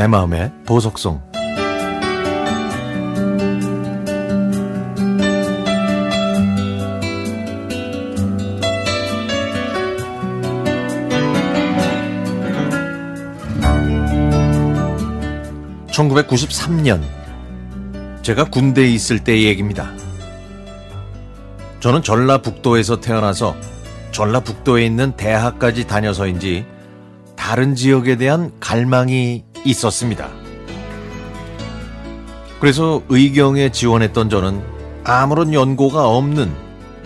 내 마음의 보석송 (1993년) 제가 군대에 있을 때의 얘기입니다. 저는 전라북도에서 태어나서 전라북도에 있는 대학까지 다녀서인지 다른 지역에 대한 갈망이 있었습니다. 그래서 의경에 지원했던 저는 아무런 연고가 없는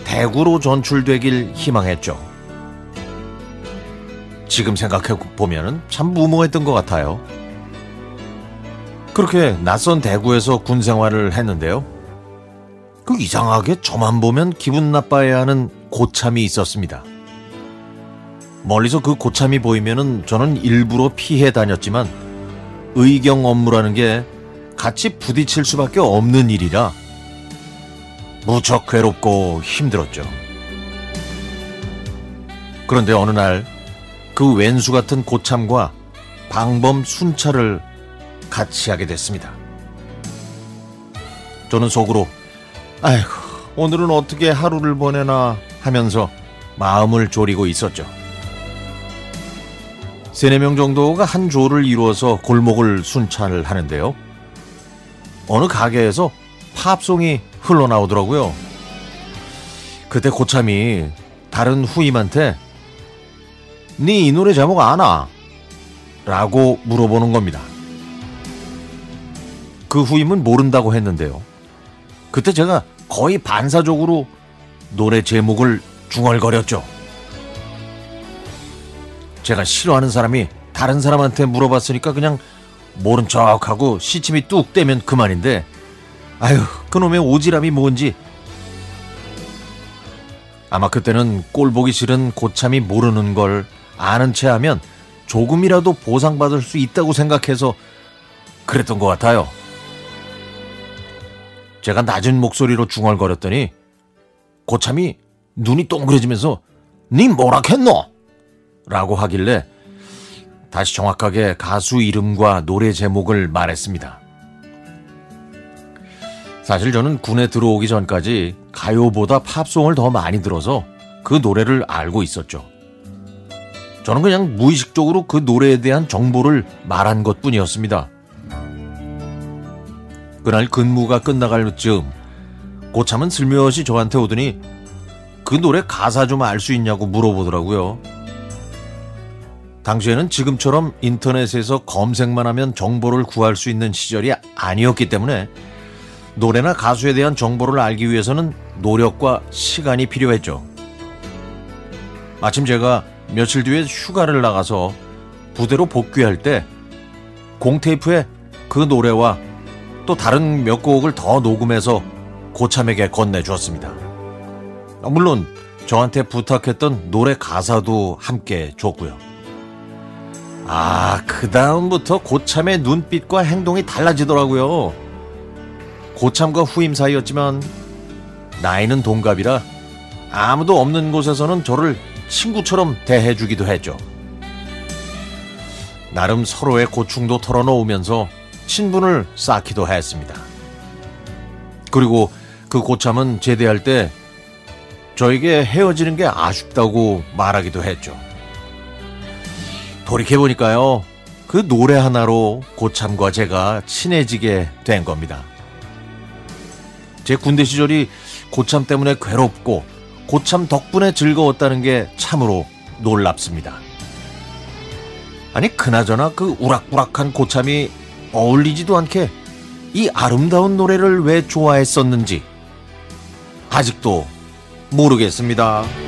대구로 전출되길 희망했죠. 지금 생각해 보면 참 무모했던 것 같아요. 그렇게 낯선 대구에서 군 생활을 했는데요. 그 이상하게 저만 보면 기분 나빠야 하는 고참이 있었습니다. 멀리서 그 고참이 보이면은 저는 일부러 피해 다녔지만 의경 업무라는 게 같이 부딪힐 수밖에 없는 일이라 무척 괴롭고 힘들었죠. 그런데 어느 날 그 왼수 같은 고참과 방범 순찰을 같이 하게 됐습니다. 저는 속으로 아이고 오늘은 어떻게 하루를 보내나 하면서 마음을 졸이고 있었죠. 세네 명 정도가 한 조를 이루어서 골목을 순찰을 하는데요. 어느 가게에서 팝송이 흘러나오더라고요. 그때 고참이 다른 후임한테 네 이 노래 제목 아나? 라고 물어보는 겁니다. 그 후임은 모른다고 했는데요. 그때 제가 거의 반사적으로 노래 제목을 중얼거렸죠. 제가 싫어하는 사람이 다른 사람한테 물어봤으니까 그냥 모른 척하고 시침이 뚝 떼면 그만인데 아유 그놈의 오지랖이 뭔지 아마 그때는 꼴 보기 싫은 고참이 모르는 걸 아는 체 하면 조금이라도 보상받을 수 있다고 생각해서 그랬던 것 같아요. 제가 낮은 목소리로 중얼거렸더니 고참이 눈이 동그래지면서 니 뭐라 했노? 라고 하길래 다시 정확하게 가수 이름과 노래 제목을 말했습니다. 사실 저는 군에 들어오기 전까지 가요보다 팝송을 더 많이 들어서 그 노래를 알고 있었죠. 저는 그냥 무의식적으로 그 노래에 대한 정보를 말한 것 뿐이었습니다. 그날 근무가 끝나갈 즈음 고참은 슬며시 저한테 오더니 그 노래 가사 좀 알 수 있냐고 물어보더라고요. 당시에는 지금처럼 인터넷에서 검색만 하면 정보를 구할 수 있는 시절이 아니었기 때문에 노래나 가수에 대한 정보를 알기 위해서는 노력과 시간이 필요했죠. 마침 제가 며칠 뒤에 휴가를 나가서 부대로 복귀할 때 공테이프에 그 노래와 또 다른 몇 곡을 더 녹음해서 고참에게 건네주었습니다. 물론 저한테 부탁했던 노래 가사도 함께 줬고요. 아, 그다음부터 고참의 눈빛과 행동이 달라지더라고요. 고참과 후임 사이였지만 나이는 동갑이라 아무도 없는 곳에서는 저를 친구처럼 대해주기도 했죠. 나름 서로의 고충도 털어놓으면서 친분을 쌓기도 했습니다. 그리고 그 고참은 제대할 때 저에게 헤어지는 게 아쉽다고 말하기도 했죠. 돌이켜보니까요, 그 노래 하나로 고참과 제가 친해지게 된 겁니다. 제 군대 시절이 고참 때문에 괴롭고 고참 덕분에 즐거웠다는 게 참으로 놀랍습니다. 아니, 그나저나 그 우락부락한 고참이 어울리지도 않게 이 아름다운 노래를 왜 좋아했었는지 아직도 모르겠습니다.